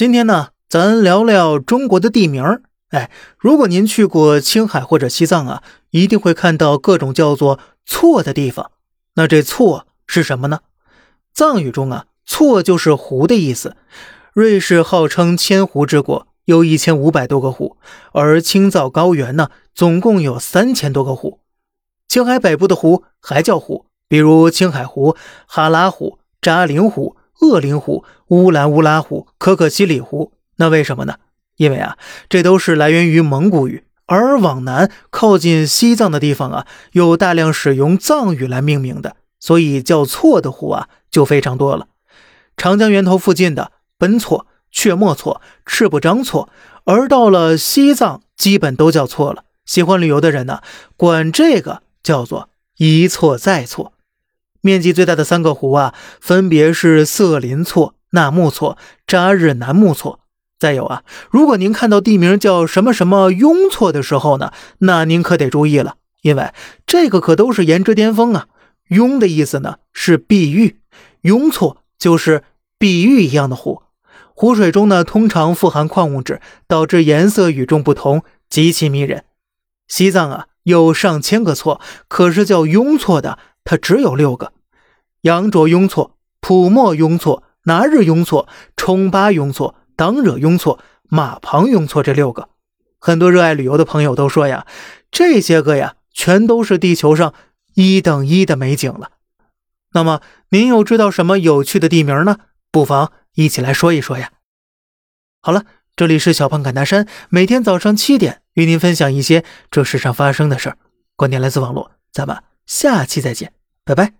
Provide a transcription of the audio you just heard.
今天呢，咱聊聊中国的地名儿。哎，如果您去过青海或者西藏啊，一定会看到各种叫做“错”的地方。那这“错”是什么呢？藏语中啊，“错”就是湖的意思。瑞士号称千湖之国，有一千五百多个湖，而青藏高原呢，总共有三千多个湖。青海北部的湖还叫湖，比如青海湖、哈拉湖、扎陵湖。鄂陵湖、乌兰乌拉湖、可可西里湖，那为什么呢？因为啊，这都是来源于蒙古语，而往南靠近西藏的地方啊，有大量使用藏语来命名的，所以叫错的湖啊就非常多了。长江源头附近的奔错、却末错、赤不张错，而到了西藏，基本都叫错了。喜欢旅游的人呢，管这个叫做一错再错。面积最大的三个湖啊，分别是色林错、纳木错、扎日南木错。再有啊，如果您看到地名叫什么什么雍错的时候呢，那您可得注意了，因为这个可都是颜值巅峰啊。雍的意思呢是碧玉，雍错就是碧玉一样的湖。湖水中呢通常富含矿物质，导致颜色与众不同，极其迷人。西藏啊有上千个错，可是叫雍错的。它只有六个：羊卓雍错、普莫雍错、拿日雍错、冲巴雍错、党惹雍错、马旁雍错这六个。很多热爱旅游的朋友都说呀，这些个呀，全都是地球上一等一的美景了。那么，您又知道什么有趣的地名呢？不妨一起来说一说呀。好了，这里是小胖侃大山，每天早上七点与您分享一些这世上发生的事儿。观点来自网络，咱们。下期再见，拜拜。